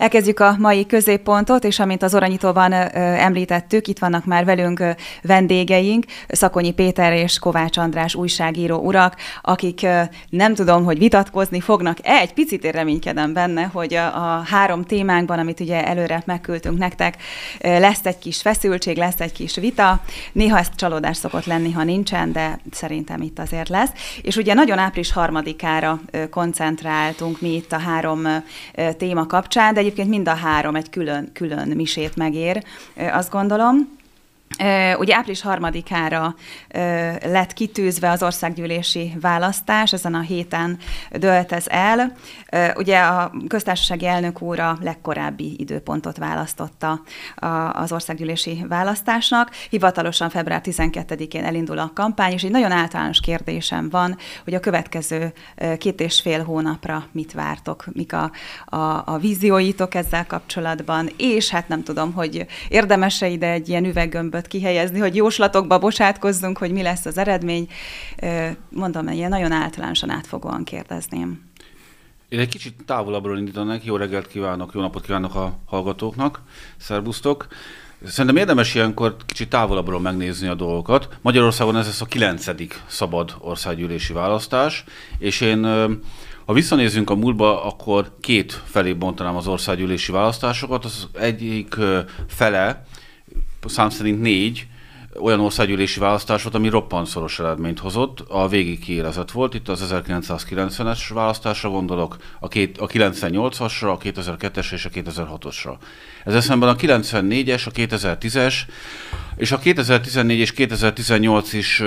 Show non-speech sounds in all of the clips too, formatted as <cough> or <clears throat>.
Elkezdjük a mai középpontot, és amint az Oranyítóban említettük, itt vannak már velünk vendégeink, Szakonyi Péter és Kovács András újságíró urak, akik nem tudom, hogy vitatkozni fognak-e, egy picit én reménykedem benne, hogy a három témánkban, amit ugye előre megküldtünk nektek, lesz egy kis feszültség, lesz egy kis vita. Néha ez csalódás szokott lenni, ha nincsen, de szerintem itt azért lesz. És ugye nagyon április harmadikára koncentráltunk mi itt a három téma kapcsán, de egyébként mind a három egy külön, külön misét megér, azt gondolom. Ugye április harmadikára lett kitűzve az országgyűlési választás, ezen a héten dölt ez el. Ugye a köztársasági elnök úr a legkorábbi időpontot választotta az országgyűlési választásnak. Hivatalosan február 12-én elindul a kampány, és egy nagyon általános kérdésem van, hogy a következő két és fél hónapra mit vártok, mik a, a, a vízióitok ezzel kapcsolatban, és hát nem tudom, hogy érdemes-e ide egy ilyen üveggömböt kihelyezni, hogy jóslatokba bocsátkozzunk, hogy mi lesz az eredmény. Mondom, ilyen nagyon általánosan átfogóan kérdezném. Én egy kicsit távolabbról indítanak. Jó reggelt kívánok, jó napot kívánok a hallgatóknak. Szerbusztok. Szerintem érdemes ilyenkor kicsit távolabbról megnézni a dolgokat. Magyarországon ez lesz a kilencedik szabad országgyűlési választás, és én ha visszanézzünk a múltba, akkor két felé bontanám az országgyűlési választásokat. Az egyik fele szám szerint négy olyan országgyűlési választás volt, ami roppant szoros eredményt hozott, a végig kiélezett volt, itt az 1990-es választásra gondolok, a, két, a 98-asra, a 2002-es és a 2006-osra. Ez eszemben a 94-es, a 2010-es, és a 2014 és 2018 is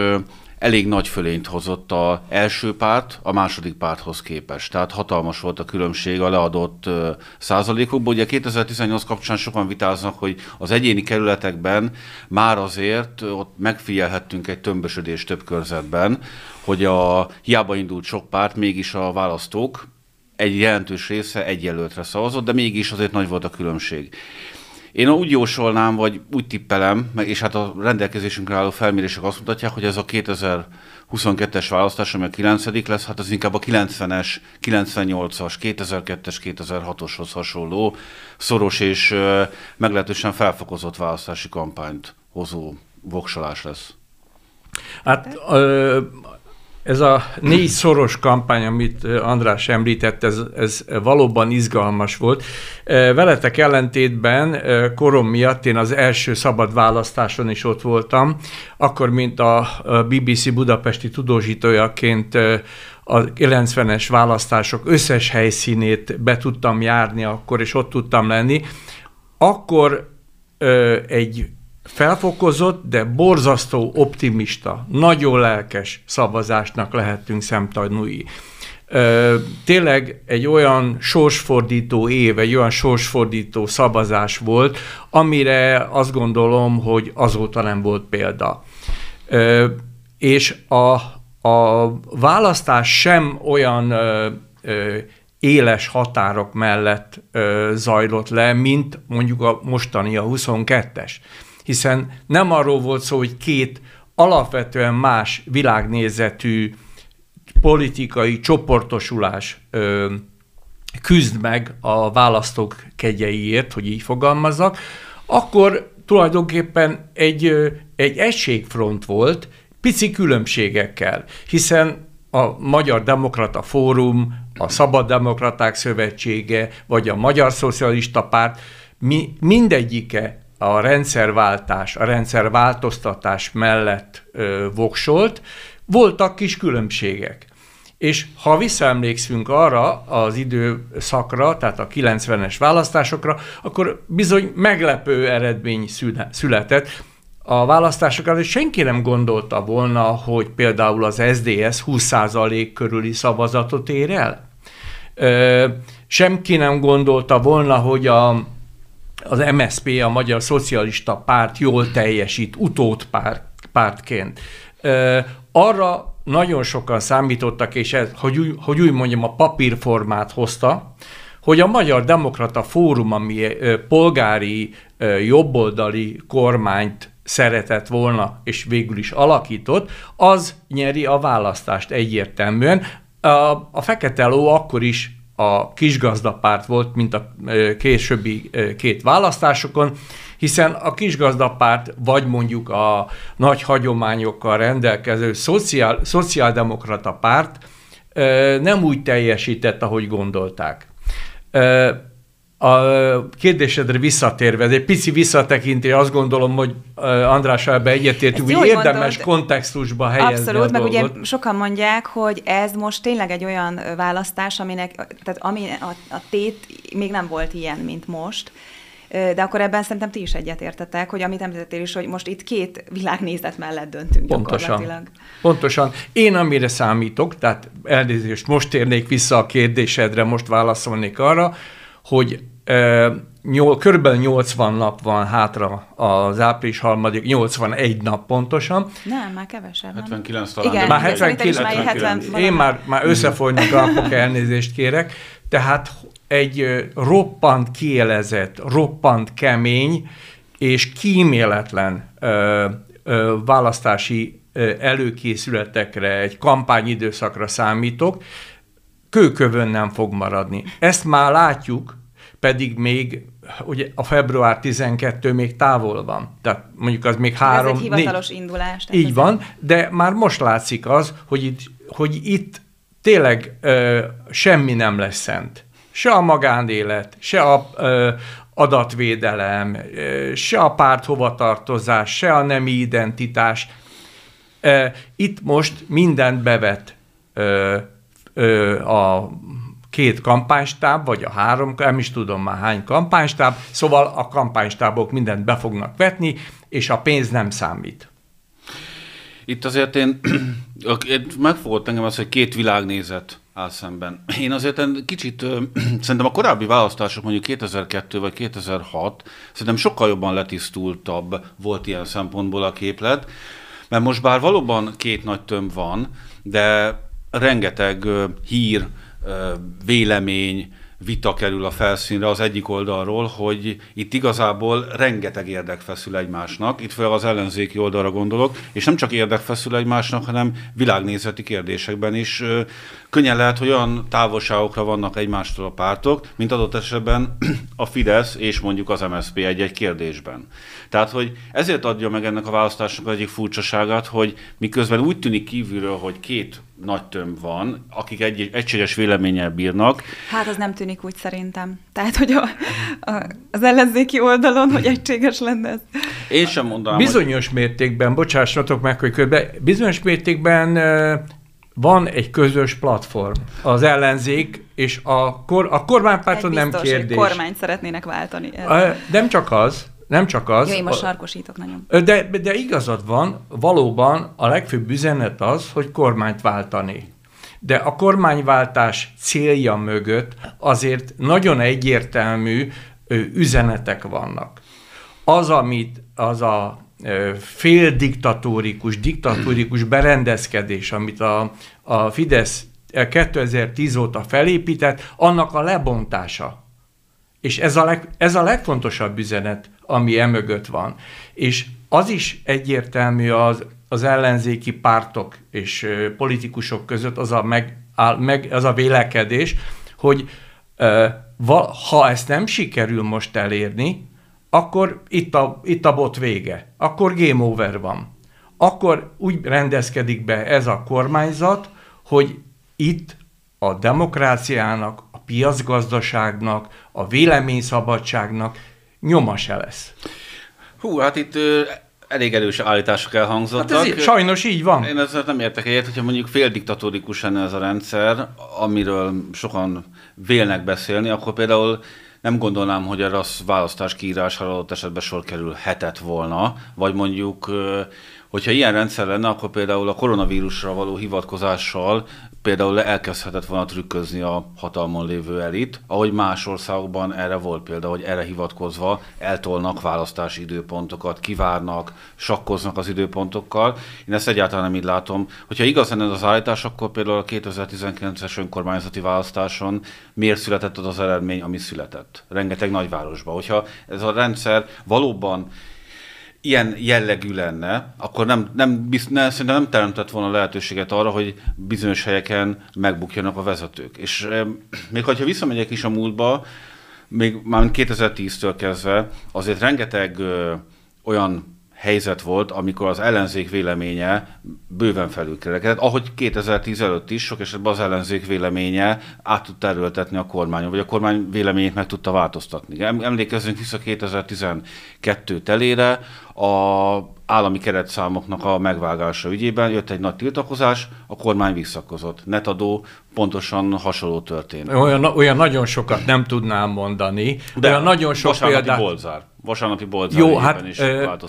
elég nagy fölényt hozott a első párt a második párthoz képest. Tehát hatalmas volt a különbség a leadott százalékokból. Ugye 2018 kapcsán sokan vitáznak, hogy az egyéni kerületekben már azért ott megfigyelhettünk egy tömbösödés több körzetben, hogy a hiába indult sok párt, mégis a választók egy jelentős része egy jelöltre szavazott, de mégis azért nagy volt a különbség. Én úgy jósolnám, vagy úgy tippelem, és hát a rendelkezésünkre álló felmérések azt mutatják, hogy ez a 2022-es választás, ami a 9. lesz, hát az inkább a 90-es, 98-as, 2002-es, 2006-oshoz hasonló szoros és meglehetősen felfokozott választási kampányt hozó voksolás lesz. Hát ez a négy szoros kampány, amit András említett, ez, ez valóban izgalmas volt. Veletek ellentétben korom miatt én az első szabad választáson is ott voltam, akkor, mint a BBC budapesti tudósítójaként a 90-es választások összes helyszínét be tudtam járni akkor, és ott tudtam lenni. Akkor egy felfokozott, de borzasztó optimista, nagyon lelkes szavazásnak lehettünk szemtanúi. Tényleg egy olyan sorsfordító év, egy olyan sorsfordító szavazás volt, amire azt gondolom, hogy azóta nem volt példa. És a, a választás sem olyan éles határok mellett zajlott le, mint mondjuk a mostani a 22-es hiszen nem arról volt szó, hogy két alapvetően más világnézetű politikai csoportosulás ö, küzd meg a választók kegyeiért, hogy így fogalmazzak, akkor tulajdonképpen egy, egy egységfront volt, pici különbségekkel, hiszen a Magyar Demokrata Fórum, a Szabad Demokraták Szövetsége, vagy a Magyar Szocialista Párt, mi, mindegyike a rendszerváltás, a rendszerváltoztatás mellett ö, voksolt, voltak kis különbségek. És ha visszaemlékszünk arra az időszakra, tehát a 90-es választásokra, akkor bizony meglepő eredmény született. A választások és senki nem gondolta volna, hogy például az SDS 20% körüli szavazatot ér el. Semki nem gondolta volna, hogy a az MSP, a Magyar Szocialista Párt jól teljesít utót párt, pártként. Arra nagyon sokan számítottak, és ez, hogy, úgy, hogy úgy mondjam, a papírformát hozta, hogy a Magyar Demokrata Fórum, ami polgári, jobboldali kormányt szeretett volna, és végül is alakított, az nyeri a választást egyértelműen. A, a Fekete Ló akkor is a kisgazdapárt volt, mint a későbbi két választásokon, hiszen a kisgazdapárt, vagy mondjuk a nagy hagyományokkal rendelkező szociál, szociáldemokrata párt nem úgy teljesített, ahogy gondolták. A kérdésedre visszatérve, ez egy pici visszatekintés, azt gondolom, hogy András ebbe egyetértünk, hogy érdemes mondod. kontextusba helyezni Abszolút, meg ugye sokan mondják, hogy ez most tényleg egy olyan választás, aminek, tehát ami a, a tét még nem volt ilyen, mint most, de akkor ebben szerintem ti is egyetértetek, hogy amit említettél is, hogy most itt két világnézet mellett döntünk Pontosan. Pontosan. Én amire számítok, tehát elnézést, most térnék vissza a kérdésedre, most válaszolnék arra, hogy nyol, körülbelül 80 nap van hátra az április harmadik, 81 nap pontosan. Nem, már kevesebb. 79 talán. Igen, már 79. 70, én már, már összefolynak a napok, elnézést kérek. Tehát egy roppant kielezett, roppant kemény és kíméletlen ö, ö, választási előkészületekre, egy kampányidőszakra számítok, kőkövön nem fog maradni. Ezt már látjuk, pedig még ugye a február 12 még távol van. Tehát mondjuk az még három... Ez egy hivatalos négy, indulás. Így van, de már most látszik az, hogy itt, hogy itt tényleg ö, semmi nem lesz szent se a magánélet, se a ö, adatvédelem, ö, se a párt hovatartozás, se a nemi identitás. Ö, itt most mindent bevet ö, ö, a két kampánystáb, vagy a három, nem is tudom már hány kampánystáb, szóval a kampánystábok mindent be fognak vetni, és a pénz nem számít. Itt azért én, <clears throat> megfogott engem az, hogy két világnézet áll szemben. Én azért kicsit, <clears throat> szerintem a korábbi választások, mondjuk 2002 vagy 2006, szerintem sokkal jobban letisztultabb volt ilyen szempontból a képlet, mert most bár valóban két nagy tömb van, de rengeteg hír, vélemény, vita kerül a felszínre az egyik oldalról, hogy itt igazából rengeteg érdek feszül egymásnak, itt fel az ellenzéki oldalra gondolok, és nem csak érdek feszül egymásnak, hanem világnézeti kérdésekben is. Könnyen lehet, hogy olyan távolságokra vannak egymástól a pártok, mint adott esetben <clears throat> a Fidesz és mondjuk az MSZP egy-egy kérdésben. Tehát, hogy ezért adja meg ennek a választásnak egyik furcsaságát, hogy miközben úgy tűnik kívülről, hogy két nagy tömb van, akik egy, egységes véleménnyel bírnak. Hát az nem tűnik úgy szerintem. Tehát, hogy a, a, az ellenzéki oldalon, hogy egységes lenne ez. Én sem mondanám. Bizonyos hogy... mértékben, bocsássatok meg, hogy közben, bizonyos mértékben van egy közös platform. Az ellenzék és a, kor, a kormánypárton nem kérdés. Egy kormányt szeretnének váltani. Ez. Nem csak az, nem csak az. Jó, én most sarkosítok nagyon. De, de igazad van, valóban a legfőbb üzenet az, hogy kormányt váltani. De a kormányváltás célja mögött azért nagyon egyértelmű üzenetek vannak. Az, amit az a fél diktatórikus, diktatórikus berendezkedés, amit a, a Fidesz 2010 óta felépített, annak a lebontása. És ez a, leg, ez a legfontosabb üzenet ami emögött van. És az is egyértelmű az, az ellenzéki pártok és politikusok között az a, meg, meg, az a vélekedés, hogy ha ezt nem sikerül most elérni, akkor itt a, itt a bot vége, akkor game over van. Akkor úgy rendezkedik be ez a kormányzat, hogy itt a demokráciának, a piacgazdaságnak, a véleményszabadságnak nyoma se lesz. Hú, hát itt ö, elég erős állítások elhangzottak. Hát ez sajnos így van. Én ezzel nem értek egyet, hogyha mondjuk féldiktatórikus lenne ez a rendszer, amiről sokan vélnek beszélni, akkor például nem gondolnám, hogy a választás kiírására adott esetben sor kerülhetett volna, vagy mondjuk Hogyha ilyen rendszer lenne, akkor például a koronavírusra való hivatkozással például elkezdhetett volna trükközni a hatalmon lévő elit, ahogy más országokban erre volt példa, hogy erre hivatkozva eltolnak választási időpontokat, kivárnak, sakkoznak az időpontokkal. Én ezt egyáltalán nem így látom. Hogyha igaz lenne az állítás, akkor például a 2019-es önkormányzati választáson miért született az az eredmény, ami született? Rengeteg nagyvárosban. Hogyha ez a rendszer valóban ilyen jellegű lenne, akkor nem, nem, bizt, ne, szerintem nem teremtett volna lehetőséget arra, hogy bizonyos helyeken megbukjanak a vezetők. És még ha visszamegyek is a múltba, még már 2010-től kezdve azért rengeteg ö, olyan helyzet volt, amikor az ellenzék véleménye bőven felülkerekedett, ahogy 2010 előtt is sok esetben az ellenzék véleménye át tudta erőltetni a kormányon, vagy a kormány véleményét meg tudta változtatni. Emlékezzünk vissza 2012 telére, a állami keretszámoknak a megvágása ügyében jött egy nagy tiltakozás, a kormány visszakozott. Netadó pontosan hasonló történt. Olyan, olyan nagyon sokat nem tudnám mondani, de olyan nagyon sok példát... bolzár. Vasárnapi bolzár Jó, hát is e,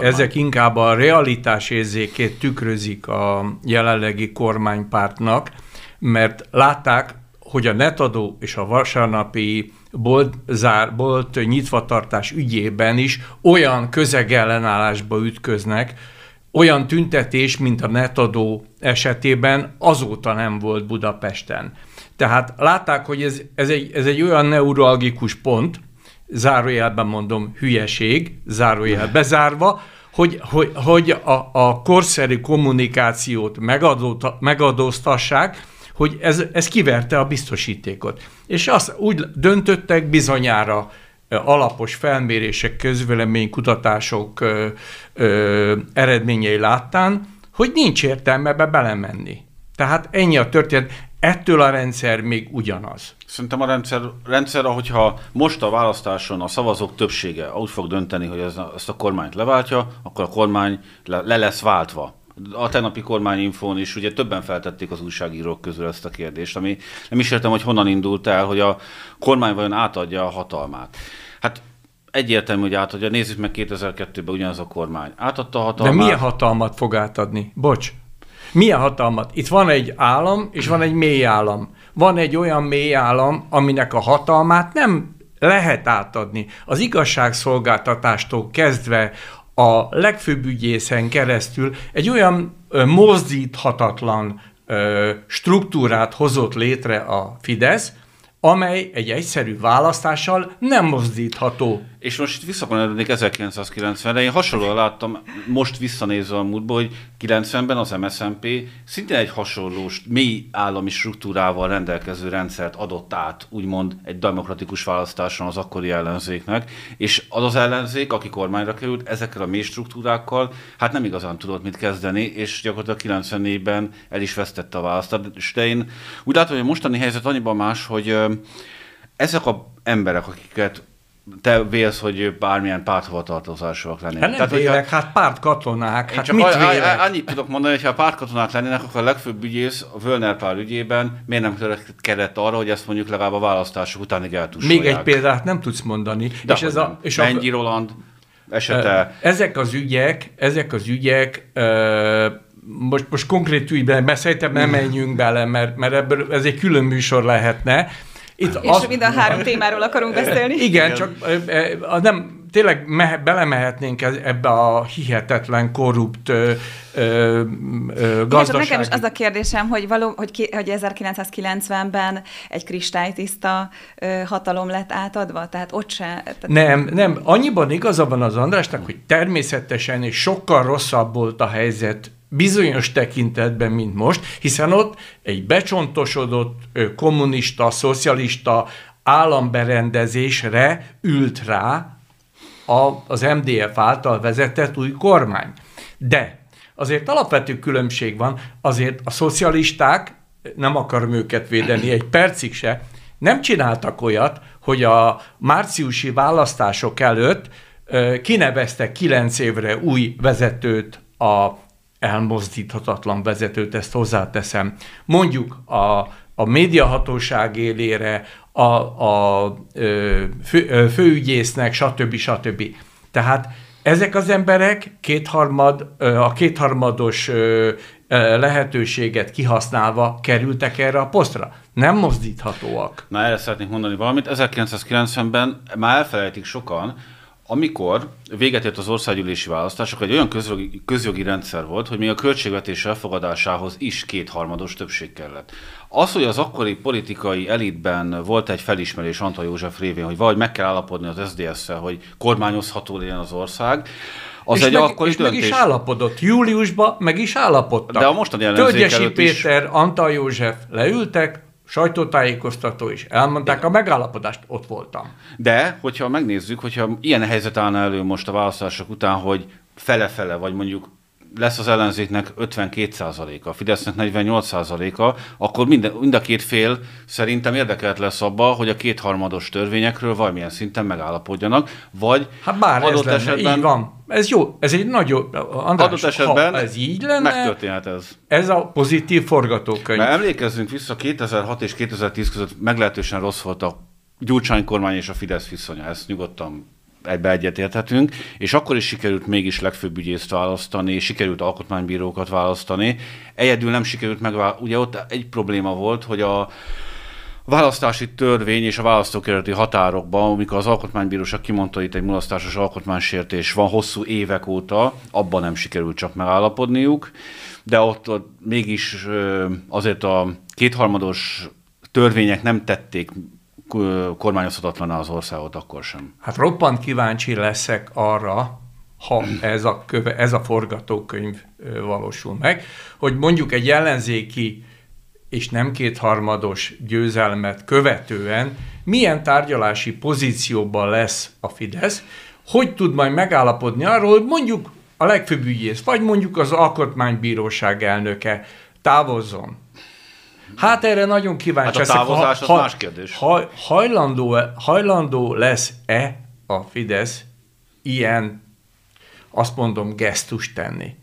ezek inkább a realitás érzékét tükrözik a jelenlegi kormánypártnak, mert látták, hogy a netadó és a vasárnapi bolt, zár, bolt nyitvatartás ügyében is olyan közegellenállásba ütköznek, olyan tüntetés, mint a netadó esetében azóta nem volt Budapesten. Tehát látták, hogy ez, ez, egy, ez egy olyan neuralgikus pont, zárójelben mondom hülyeség, zárójel bezárva, hogy, hogy, hogy a, a korszerű kommunikációt megadóztassák, hogy ez, ez kiverte a biztosítékot. És azt úgy döntöttek bizonyára alapos felmérések, közvélemény, kutatások ö, ö, eredményei láttán, hogy nincs értelme be belemenni. Tehát ennyi a történet. Ettől a rendszer még ugyanaz. Szerintem a rendszer, rendszer, ahogyha most a választáson a szavazók többsége úgy fog dönteni, hogy ez ezt a kormányt leváltja, akkor a kormány le, le lesz váltva a tegnapi kormányinfón is ugye többen feltették az újságírók közül ezt a kérdést, ami nem is értem, hogy honnan indult el, hogy a kormány vajon átadja a hatalmát. Hát egyértelmű, hogy átadja. Nézzük meg 2002-ben ugyanaz a kormány. Átadta a hatalmát. De milyen hatalmat fog átadni? Bocs. Milyen hatalmat? Itt van egy állam, és van egy mély állam. Van egy olyan mély állam, aminek a hatalmát nem lehet átadni. Az igazságszolgáltatástól kezdve a legfőbb ügyészen keresztül egy olyan mozdíthatatlan struktúrát hozott létre a Fidesz, amely egy egyszerű választással nem mozdítható. És most itt visszakanyarodnék 1990-re, én hasonlóan láttam, most visszanézve a múltba, hogy 90-ben az MSZNP szintén egy hasonló mély állami struktúrával rendelkező rendszert adott át, úgymond egy demokratikus választáson az akkori ellenzéknek, és az az ellenzék, aki kormányra került, ezekkel a mély struktúrákkal, hát nem igazán tudott mit kezdeni, és gyakorlatilag 94-ben el is vesztette a választást. De én úgy látom, hogy a mostani helyzet annyiban más, hogy ezek a emberek, akiket te vélsz, hogy bármilyen párthovatartozásúak lennének. Hát nem Tehát, vélek, hogyha, hát pártkatonák, hát csak mit a, a, annyit tudok mondani, hogy ha pártkatonák lennének, akkor a legfőbb ügyész a Völner pár ügyében miért nem törekedett arra, hogy ezt mondjuk legalább a választások utánig eltussolják. Még egy példát nem tudsz mondani. De és ez a, és Mennyi a, Roland esete. Ezek az ügyek, ezek az ügyek uh, most, most konkrét ügyben, szerintem nem menjünk bele, mert, mert ebből ez egy külön műsor lehetne, itt és az... mind a három témáról akarunk beszélni. Igen, Igen. csak nem, tényleg mehe, belemehetnénk ebbe a hihetetlen korrupt ö, ö, gazdaság. nekem is az a kérdésem, hogy, való, hogy, ki, hogy 1990-ben egy kristálytiszta ö, hatalom lett átadva, tehát ott se... Tehát... Nem, nem, annyiban igaza van az Andrásnak, hogy természetesen és sokkal rosszabb volt a helyzet bizonyos tekintetben, mint most, hiszen ott egy becsontosodott kommunista, szocialista államberendezésre ült rá a, az MDF által vezetett új kormány. De azért alapvető különbség van, azért a szocialisták, nem akarom őket védeni egy percig se, nem csináltak olyat, hogy a márciusi választások előtt kineveztek kilenc évre új vezetőt a elmozdíthatatlan vezetőt, ezt hozzáteszem. Mondjuk a, a médiahatóság élére, a, a fő, főügyésznek, stb. stb. Tehát ezek az emberek kétharmad, a kétharmados lehetőséget kihasználva kerültek erre a posztra. Nem mozdíthatóak. Na erre szeretnék mondani valamit. 1990-ben már elfelejtik sokan, amikor véget ért az országgyűlési választások, egy olyan közjogi, közjogi rendszer volt, hogy még a költségvetés elfogadásához is kétharmados többség kellett. Az, hogy az akkori politikai elitben volt egy felismerés Antal József révén, hogy vagy meg kell állapodni az SZDSZ-szel, hogy kormányozható legyen az ország, Az és egy meg, akkori és meg is döntés. állapodott. Júliusban meg is állapodtak. De a mostani ellenzék Tölgyesi előtt is- Péter, Antal József leültek, sajtótájékoztató is elmondták a megállapodást, ott voltam. De, hogyha megnézzük, hogyha ilyen helyzet állna elő most a választások után, hogy fele-fele, vagy mondjuk lesz az ellenzéknek 52%-a, a Fidesznek 48%-a, akkor minden, mind a két fél szerintem érdekelt lesz abba, hogy a kétharmados törvényekről valamilyen szinten megállapodjanak, vagy Hát bár ez adott lenne, esetben, így van. Ez jó, ez egy nagyon... András, adott esetben ha ez így lenne, megtörténhet ez. ez a pozitív forgatókönyv. Mert emlékezzünk vissza, 2006 és 2010 között meglehetősen rossz volt a Gyurcsány kormány és a Fidesz viszonya. Ezt nyugodtan egybe egyetérthetünk, és akkor is sikerült mégis legfőbb ügyészt választani, sikerült alkotmánybírókat választani. Egyedül nem sikerült megválasztani. Ugye ott egy probléma volt, hogy a választási törvény és a választókerületi határokban, amikor az alkotmánybíróság kimondta itt egy mulasztásos alkotmánysértés van hosszú évek óta, abban nem sikerült csak megállapodniuk, de ott, ott mégis azért a kétharmados törvények nem tették ö, kormányozhatatlaná az országot akkor sem. Hát roppant kíváncsi leszek arra, ha ez a, köve, ez a forgatókönyv valósul meg, hogy mondjuk egy ellenzéki és nem kétharmados győzelmet követően milyen tárgyalási pozícióban lesz a Fidesz, hogy tud majd megállapodni arról, hogy mondjuk a legfőbb ügyész, vagy mondjuk az alkotmánybíróság elnöke távozzon. Hát erre nagyon kíváncsi Hát a távozás az más kérdés. Ha, hajlandó, hajlandó lesz-e a Fidesz ilyen, azt mondom, gesztust tenni?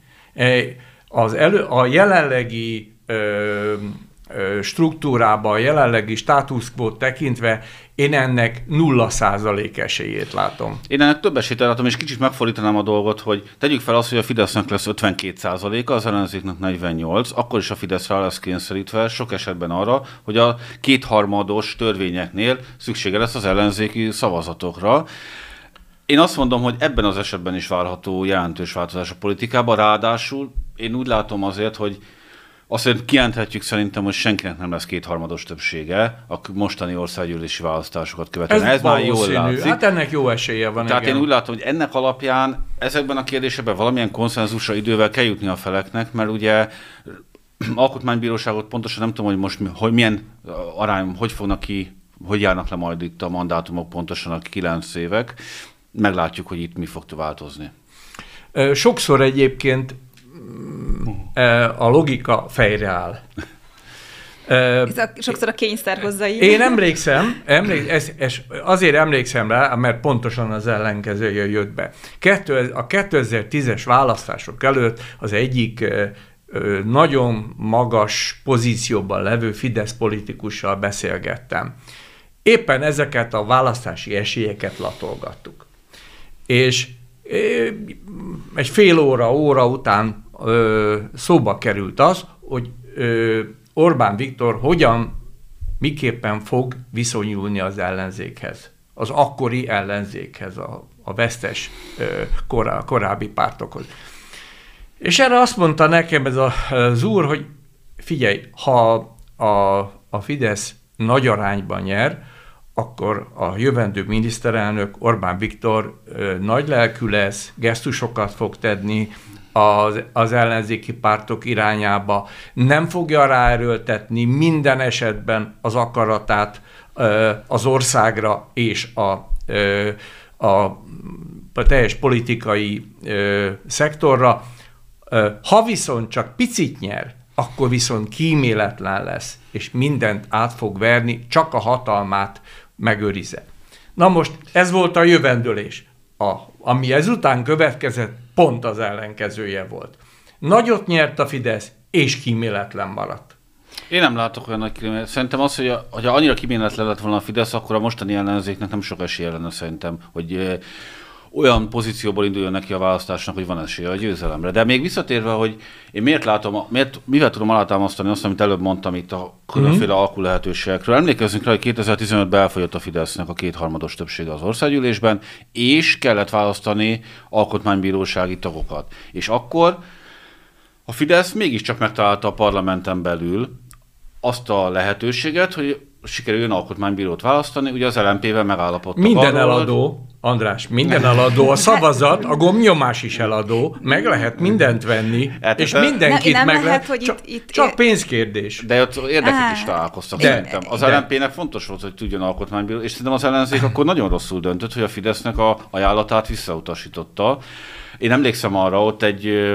Az elő, a jelenlegi ö, ö, struktúrában, a jelenlegi státuszkvót tekintve én ennek nulla százalék esélyét látom. Én ennek több esélyt látom, és kicsit megfordítanám a dolgot, hogy tegyük fel azt, hogy a Fidesznek lesz 52%-a, az ellenzéknek 48, akkor is a Fidesz rá lesz kényszerítve sok esetben arra, hogy a kétharmados törvényeknél szüksége lesz az ellenzéki szavazatokra. Én azt mondom, hogy ebben az esetben is várható jelentős változás a politikában, ráadásul én úgy látom azért, hogy azt kijelenthetjük szerintem, hogy senkinek nem lesz kétharmados többsége a mostani országgyűlési választásokat követően. Ez, Ez már jól látszik. Hát ennek jó esélye van. Tehát igen. én úgy látom, hogy ennek alapján ezekben a kérdésekben valamilyen konszenzusra idővel kell jutni a feleknek, mert ugye alkotmánybíróságot pontosan nem tudom, hogy most mi- hogy milyen arány, hogy fognak ki, hogy járnak le majd itt a mandátumok pontosan a kilenc évek. Meglátjuk, hogy itt mi fog változni. Sokszor egyébként a logika fejreáll. Ö, Ez a, sokszor a kényszer hozza így. Én emlékszem, emlék, ez, ez, azért emlékszem rá, mert pontosan az ellenkezője jött be. Kettő, a 2010-es választások előtt az egyik ö, nagyon magas pozícióban levő Fidesz politikussal beszélgettem. Éppen ezeket a választási esélyeket latolgattuk. És egy fél óra, óra után ö, szóba került az, hogy ö, Orbán Viktor hogyan, miképpen fog viszonyulni az ellenzékhez, az akkori ellenzékhez, a, a vesztes ö, korá, korábbi pártokhoz. És erre azt mondta nekem ez a, az úr, hogy figyelj, ha a, a Fidesz nagy arányban nyer, akkor a jövendő miniszterelnök Orbán Viktor ö, nagy lelkű lesz, gesztusokat fog tenni az, az ellenzéki pártok irányába, nem fogja ráerőltetni minden esetben az akaratát az országra és a, a, a teljes politikai szektorra. Ha viszont csak picit nyer, akkor viszont kíméletlen lesz, és mindent át fog verni, csak a hatalmát megőrize. Na most ez volt a jövendőlés. A, ami ezután következett, pont az ellenkezője volt. Nagyot nyert a Fidesz, és kíméletlen maradt. Én nem látok olyan nagy kímélet. Szerintem az, hogy, a, hogy annyira kíméletlen lett volna a Fidesz, akkor a mostani ellenzéknek nem sok esélye lenne szerintem, hogy olyan pozícióból induljon neki a választásnak, hogy van esélye a győzelemre. De még visszatérve, hogy én miért látom, miért, mivel tudom alátámasztani azt, amit előbb mondtam itt a különféle mm-hmm. alkú lehetőségekről. Emlékezzünk rá, hogy 2015-ben elfogyott a Fidesznek a kétharmados többsége az országgyűlésben, és kellett választani alkotmánybírósági tagokat. És akkor a Fidesz mégiscsak megtalálta a parlamenten belül azt a lehetőséget, hogy sikerüljön alkotmánybírót választani, ugye az LMP-vel megállapodtak Minden arról, eladó, András, minden eladó, a szavazat, a gombnyomás is eladó, meg lehet mindent venni, Hát, és mindenkit nem meg lehet, lehet, hogy csak, itt- itt- csak pénzkérdés. De ott érdekek is találkoztak de- szerintem. Az de- LNP-nek fontos volt, hogy tudjon alkotmánybíró, és szerintem az ellenzék <laughs> akkor nagyon rosszul döntött, hogy a Fidesznek a ajánlatát visszautasította. Én emlékszem arra, ott egy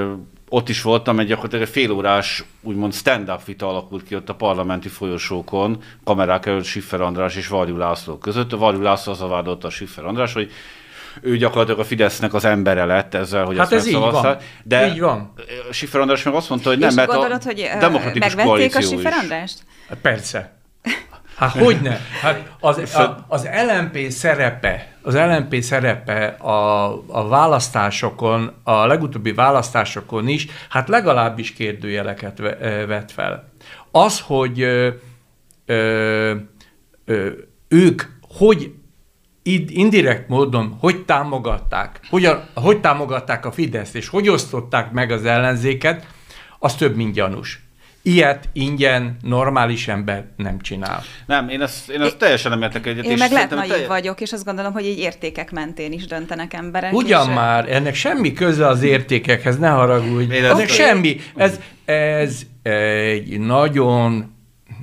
ott is voltam, egy gyakorlatilag egy félórás, úgymond stand-up vita alakult ki ott a parlamenti folyosókon, kamerák előtt Siffer András és Varjú László között. A Varjú László az vádolta a Siffer András, hogy ő gyakorlatilag a Fidesznek az embere lett ezzel, hogy Hát ezt ez így van. De Így van. Siffer András meg azt mondta, hogy nem, és mert gondolod, a hogy demokratikus megvették a koalíció Siffer is. Andrást? Persze. Hát <laughs> hogyne? Hát az, a, az LMP szerepe, az LMP szerepe a, a választásokon, a legutóbbi választásokon is, hát legalábbis kérdőjeleket vet fel. Az, hogy ö, ö, ö, ők hogy indirekt módon hogy támogatták, hogyan, hogy támogatták a Fideszt, és hogy osztották meg az ellenzéket, az több, mint gyanús. Ilyet ingyen normális ember nem csinál. Nem, én ezt, én ezt teljesen nem értek egyet. Én és meg lehet naív telje- vagyok, és azt gondolom, hogy így értékek mentén is döntenek emberek. Ugyan és, már, ennek semmi köze az értékekhez, ne haragudj. Ennek ezt- semmi. Ez, ez egy nagyon,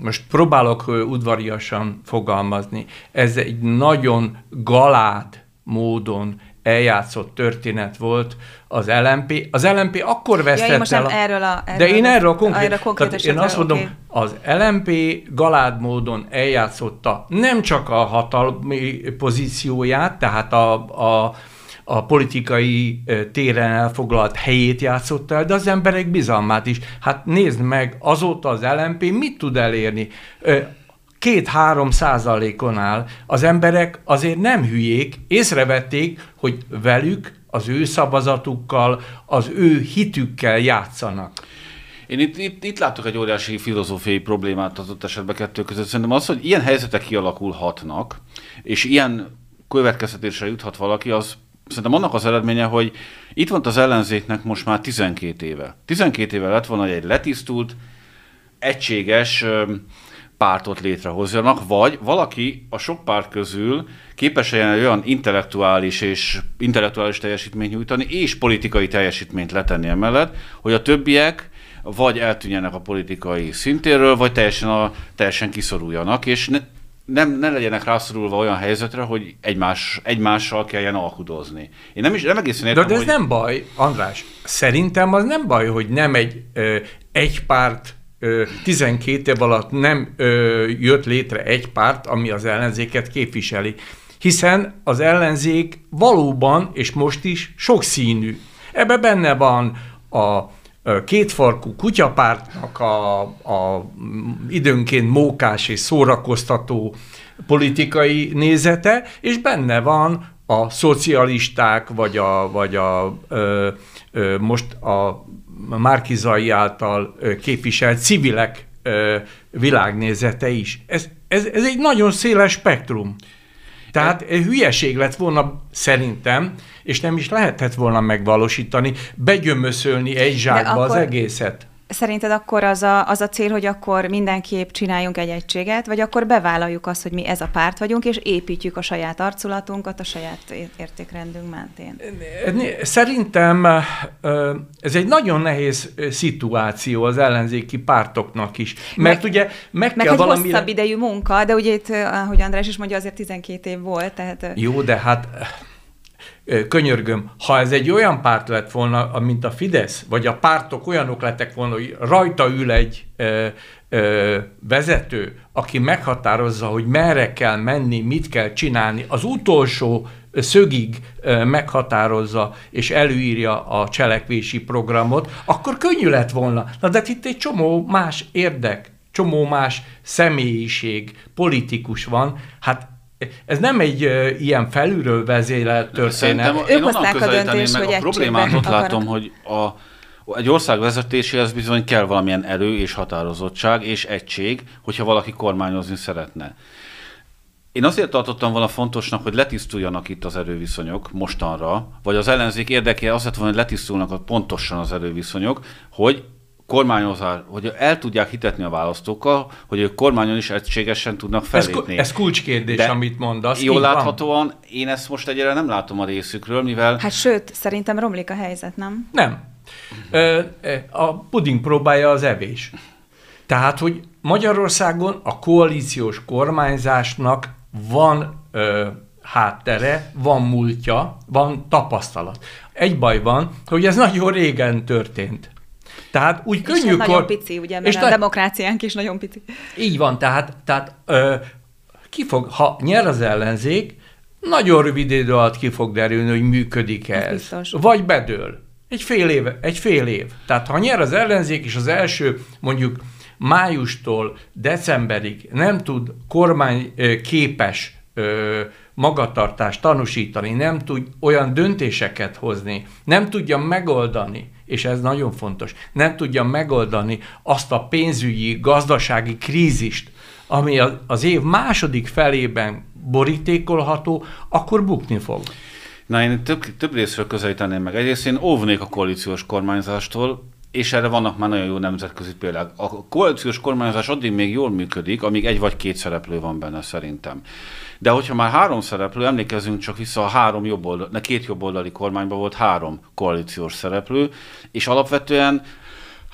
most próbálok udvariasan fogalmazni, ez egy nagyon galád módon eljátszott történet volt az LMP. Az LMP akkor Ja, vesztett én most el... a- erről a... de én erről konkrét, Erről konkrét tehát én azt mondom, oké. az LMP galád módon eljátszotta nem csak a hatalmi pozícióját, tehát a, a, a politikai téren elfoglalt helyét játszotta el, de az emberek bizalmát is. Hát nézd meg, azóta az LMP mit tud elérni? Két-három százalékon áll. Az emberek azért nem hülyék, észrevették, hogy velük, az ő szavazatukkal, az ő hitükkel játszanak. Én itt, itt, itt látok egy óriási filozófiai problémát az ott esetben kettő között. Szerintem az, hogy ilyen helyzetek kialakulhatnak, és ilyen következtetésre juthat valaki, az szerintem annak az eredménye, hogy itt van az ellenzéknek most már 12 éve. 12 éve lett volna, egy letisztult, egységes pártot létrehozjanak, vagy valaki a sok párt közül képes legyen egy olyan intellektuális és intellektuális teljesítményt nyújtani, és politikai teljesítményt letenni emellett, hogy a többiek vagy eltűnjenek a politikai szintéről, vagy teljesen, a, teljesen kiszoruljanak, és ne, nem, ne legyenek rászorulva olyan helyzetre, hogy egymás, egymással kelljen alkudozni. Én nem is nem egészen De, értem, de ez hogy... nem baj, András. Szerintem az nem baj, hogy nem egy ö, egy párt 12 év alatt nem jött létre egy párt, ami az ellenzéket képviseli. Hiszen az ellenzék valóban, és most is sokszínű. Ebbe benne van a kétfarkú kutyapártnak a, a időnként mókás és szórakoztató politikai nézete, és benne van a szocialisták, vagy a, vagy a ö, ö, most a Márkizai által képviselt civilek világnézete is. Ez, ez, ez egy nagyon széles spektrum. Tehát hülyeség lett volna szerintem, és nem is lehetett volna megvalósítani, begyömöszölni egy zsákba az akkor- egészet. Szerinted akkor az a, az a cél, hogy akkor mindenképp csináljunk egy egységet, vagy akkor bevállaljuk azt, hogy mi ez a párt vagyunk, és építjük a saját arculatunkat a saját értékrendünk mentén? Szerintem ez egy nagyon nehéz szituáció az ellenzéki pártoknak is. Mert Meg- ugye meg, Meg kell egy valamire... hosszabb idejű munka, de ugye itt, ahogy András is mondja, azért 12 év volt, tehát... Jó, de hát könyörgöm, ha ez egy olyan párt lett volna, mint a Fidesz, vagy a pártok olyanok lettek volna, hogy rajta ül egy ö, ö, vezető, aki meghatározza, hogy merre kell menni, mit kell csinálni, az utolsó szögig meghatározza és előírja a cselekvési programot, akkor könnyű lett volna. Na de itt egy csomó más érdek, csomó más személyiség, politikus van, hát ez nem egy ö, ilyen felülről vezérelt történet. Szerintem Ők én onnan hozták a közelíteném döntést, meg hogy a problémát ott látom, hogy a, egy ország vezetéséhez bizony kell valamilyen erő és határozottság és egység, hogyha valaki kormányozni szeretne. Én azért tartottam volna fontosnak, hogy letisztuljanak itt az erőviszonyok mostanra, vagy az ellenzék érdeke az lett volna, hogy letisztulnak pontosan az erőviszonyok, hogy kormányozás, hogy el tudják hitetni a választókkal, hogy ők kormányon is egységesen tudnak fellépni. Ez, ez kulcskérdés, De amit mondasz. Jól láthatóan, van. én ezt most egyre nem látom a részükről, mivel... Hát sőt, szerintem romlik a helyzet, nem? Nem. A puding próbálja az evés. Tehát, hogy Magyarországon a koalíciós kormányzásnak van ö, háttere, van múltja, van tapasztalat. Egy baj van, hogy ez nagyon régen történt. Tehát úgy és könnyű... Hát nagyon pici, ugye, mert és a demokráciánk is nagyon pici. Így van, tehát, tehát ö, ki fog, ha nyer az ellenzék, nagyon rövid idő alatt ki fog derülni, hogy működik ez. Biztos. Vagy bedől. Egy fél év, egy fél év. Tehát ha nyer az ellenzék, és az első mondjuk májustól decemberig nem tud kormány képes magatartást tanúsítani, nem tud olyan döntéseket hozni, nem tudja megoldani, és ez nagyon fontos, nem tudja megoldani azt a pénzügyi, gazdasági krízist, ami az év második felében borítékolható, akkor bukni fog. Na, én több, több részről közelíteném meg. Egyrészt én óvnék a koalíciós kormányzástól, és erre vannak már nagyon jó nemzetközi példák. A koalíciós kormányzás addig még jól működik, amíg egy vagy két szereplő van benne szerintem. De hogyha már három szereplő, emlékezzünk csak vissza a három jobboldali, ne két jobboldali kormányban volt három koalíciós szereplő, és alapvetően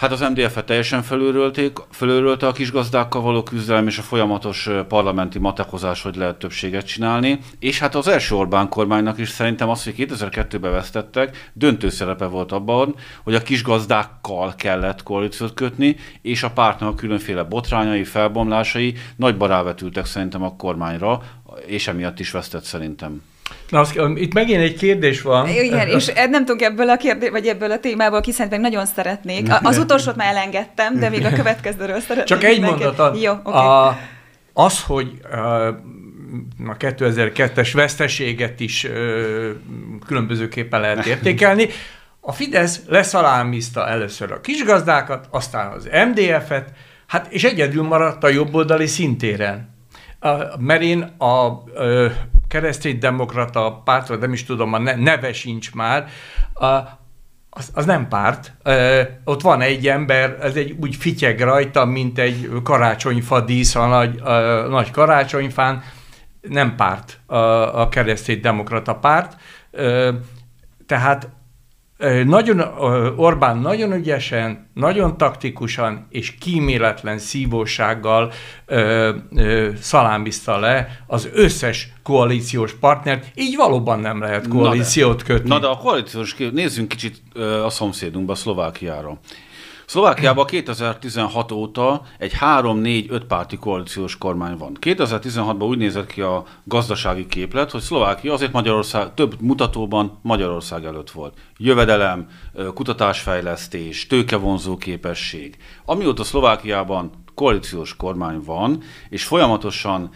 Hát az MDF-et teljesen felülrölték, felülrölte a kisgazdákkal való küzdelem és a folyamatos parlamenti matekozás, hogy lehet többséget csinálni. És hát az első Orbán kormánynak is szerintem az, hogy 2002-ben vesztettek, döntő szerepe volt abban, hogy a kisgazdákkal kellett koalíciót kötni, és a pártnak különféle botrányai, felbomlásai nagyban rávetültek szerintem a kormányra, és emiatt is vesztett szerintem. Na, az, itt megint egy kérdés van. Igen, <laughs> és nem tudunk ebből a kérdés, vagy ebből a témából kiszent, meg nagyon szeretnék. Az utolsót már elengedtem, de még a következőről szeretnék. Csak egy mondat. Jó, okay. a, az, hogy a 2002-es veszteséget is különbözőképpen lehet értékelni, a Fidesz leszalámizta először a kisgazdákat, aztán az MDF-et, hát és egyedül maradt a jobboldali szintéren. Mert én a kereszténydemokrata párt, vagy nem is tudom, a neve sincs már, az, az nem párt. Ott van egy ember, ez egy úgy fityeg rajta, mint egy karácsonyfa dísz a nagy, a nagy karácsonyfán. Nem párt a, a kereszténydemokrata párt. Ö, tehát nagyon, Orbán nagyon ügyesen, nagyon taktikusan és kíméletlen szívósággal ö, ö, szalámizta le az összes koalíciós partnert, így valóban nem lehet koalíciót na de, kötni. Na de a koalíciós, nézzünk kicsit a szomszédunkba, Szlovákiára. Szlovákiában 2016 óta egy 3-4-5 párti koalíciós kormány van. 2016-ban úgy nézett ki a gazdasági képlet, hogy Szlovákia azért Magyarország több mutatóban Magyarország előtt volt. Jövedelem, kutatásfejlesztés, tőkevonzó képesség. Amióta Szlovákiában koalíciós kormány van, és folyamatosan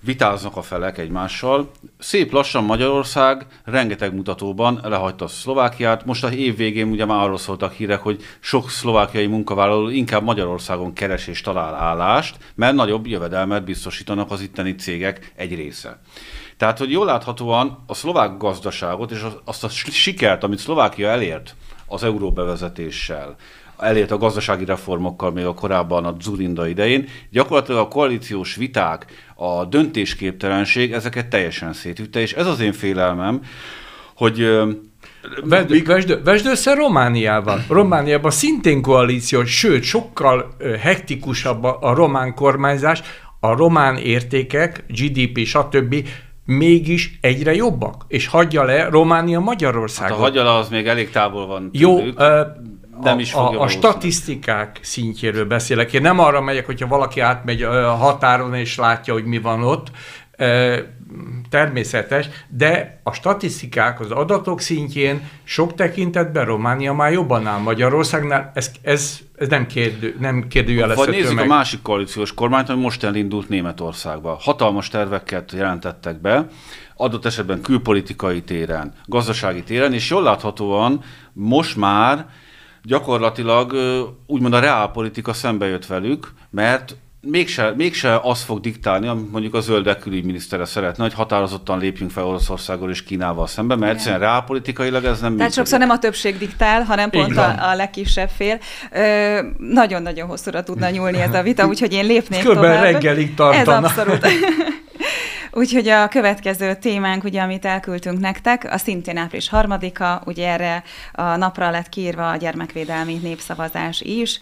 vitáznak a felek egymással. Szép lassan Magyarország rengeteg mutatóban lehagyta Szlovákiát. Most a év végén ugye már arról szóltak hírek, hogy sok szlovákiai munkavállaló inkább Magyarországon keres és talál állást, mert nagyobb jövedelmet biztosítanak az itteni cégek egy része. Tehát, hogy jól láthatóan a szlovák gazdaságot és azt a sikert, amit Szlovákia elért az euróbevezetéssel, elért a gazdasági reformokkal még a korábban a Zurinda idején, gyakorlatilag a koalíciós viták, a döntésképtelenség ezeket teljesen szétütte, és ez az én félelmem, hogy Vedd, Míg... vesd, vesd össze Romániával. Romániában szintén koalíciós, sőt, sokkal hektikusabb a, a román kormányzás, a román értékek, GDP, stb. mégis egyre jobbak, és hagyja le Románia Magyarországot. Hát a hagyja le, az még elég távol van. Jó, nem is a, a statisztikák szintjéről beszélek. Én nem arra megyek, hogyha valaki átmegy a határon és látja, hogy mi van ott, természetes, de a statisztikák, az adatok szintjén sok tekintetben Románia már jobban áll Magyarországnál, ez, ez, ez nem, kérdő, nem kérdőjelezhető Vagy nézzük meg. a másik koalíciós kormányt, ami most elindult Németországba. Hatalmas terveket jelentettek be, adott esetben külpolitikai téren, gazdasági téren, és jól láthatóan most már gyakorlatilag úgymond a reálpolitika szembe jött velük, mert mégse, mégse azt fog diktálni, amit mondjuk a zöldek külügyminisztere szeretne, hogy határozottan lépjünk fel Oroszországgal és Kínával szemben, mert egyszerűen reálpolitikailag ez nem Tehát működik. sokszor nem a többség diktál, hanem pont a, a legkisebb fél. Ö, nagyon-nagyon hosszúra tudna nyúlni ez a vita, úgyhogy én lépnék Körülbelül tovább. reggelig Ez tartana. abszolút. <laughs> Úgyhogy a következő témánk, ugye, amit elküldtünk nektek, a szintén április harmadika, ugye erre a napra lett kiírva a gyermekvédelmi népszavazás is.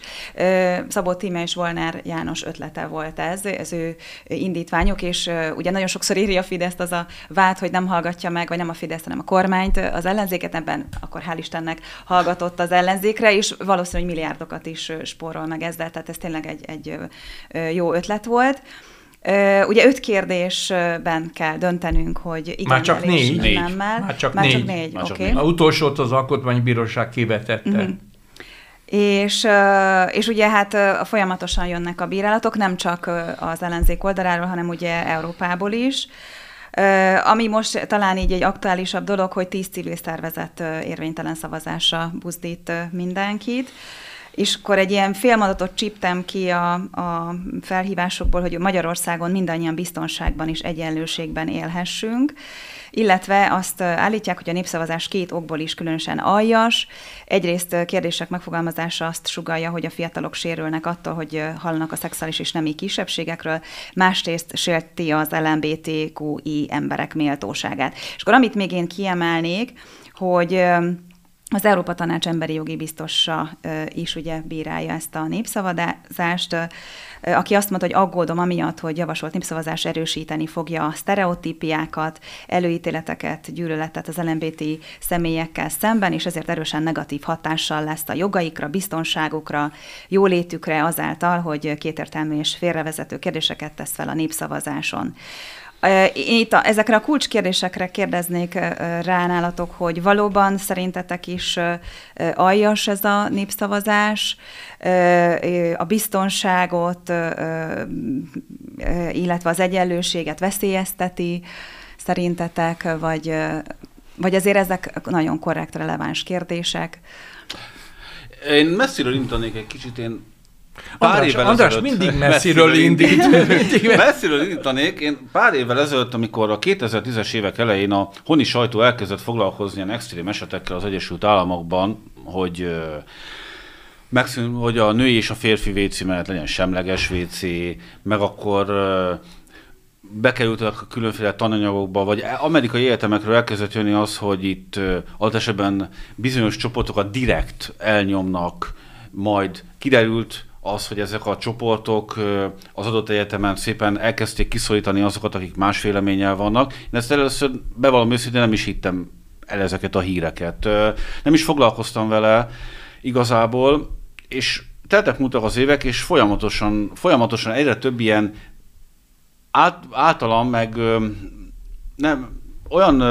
Szabó Tíme és Volnár János ötlete volt ez, az ő indítványok, és ugye nagyon sokszor írja a Fideszt az a vád, hogy nem hallgatja meg, vagy nem a Fidesz, hanem a kormányt, az ellenzéket, ebben akkor hál' Istennek hallgatott az ellenzékre, és valószínűleg milliárdokat is spórol meg ezzel, tehát ez tényleg egy, egy jó ötlet volt. Ugye öt kérdésben kell döntenünk, hogy igen, Már csak négy? Négy. nemmel. Már csak Már négy. csak négy, Már csak négy. A utolsót az Alkotmánybíróság kivetette. Mhm. És, és ugye hát folyamatosan jönnek a bírálatok, nem csak az ellenzék oldaláról, hanem ugye Európából is. Ami most talán így egy aktuálisabb dolog, hogy tíz civil szervezet érvénytelen szavazásra buzdít mindenkit. És akkor egy ilyen félmondatot csíptem ki a, a felhívásokból, hogy Magyarországon mindannyian biztonságban és egyenlőségben élhessünk, illetve azt állítják, hogy a népszavazás két okból is különösen aljas. Egyrészt kérdések megfogalmazása azt sugalja, hogy a fiatalok sérülnek attól, hogy hallanak a szexuális és nemi kisebbségekről, másrészt sérti az LMBTQI emberek méltóságát. És akkor amit még én kiemelnék, hogy az Európa Tanács emberi jogi biztosa ö, is ugye bírálja ezt a népszavazást, aki azt mondta, hogy aggódom amiatt, hogy javasolt népszavazás erősíteni fogja a sztereotípiákat, előítéleteket, gyűlöletet az LMBT személyekkel szemben, és ezért erősen negatív hatással lesz a jogaikra, biztonságukra, jólétükre azáltal, hogy kétértelmű és félrevezető kérdéseket tesz fel a népszavazáson. Itt a, ezekre a kulcskérdésekre kérdeznék rá nálatok, hogy valóban szerintetek is aljas ez a népszavazás, a biztonságot, illetve az egyenlőséget veszélyezteti szerintetek, vagy, vagy azért ezek nagyon korrekt, releváns kérdések. Én messziről indítanék egy kicsit, én András, András mindig <laughs> messziről indít. Mindig <laughs> messziről indítanék. Én pár évvel ezelőtt, amikor a 2010-es évek elején a honi sajtó elkezdett foglalkozni ilyen extrém esetekkel az Egyesült Államokban, hogy megszűn, hogy a női és a férfi WC mellett legyen semleges WC, meg akkor bekerültek a különféle tananyagokba, vagy amerikai egyetemekről elkezdett jönni az, hogy itt adott esetben bizonyos csoportokat direkt elnyomnak, majd kiderült az, hogy ezek a csoportok az adott egyetemen szépen elkezdték kiszorítani azokat, akik más véleménnyel vannak. Én ezt először bevallom őszintén nem is hittem el ezeket a híreket. Nem is foglalkoztam vele igazából, és teltek múltak az évek, és folyamatosan, folyamatosan egyre több ilyen át, általam meg nem, olyan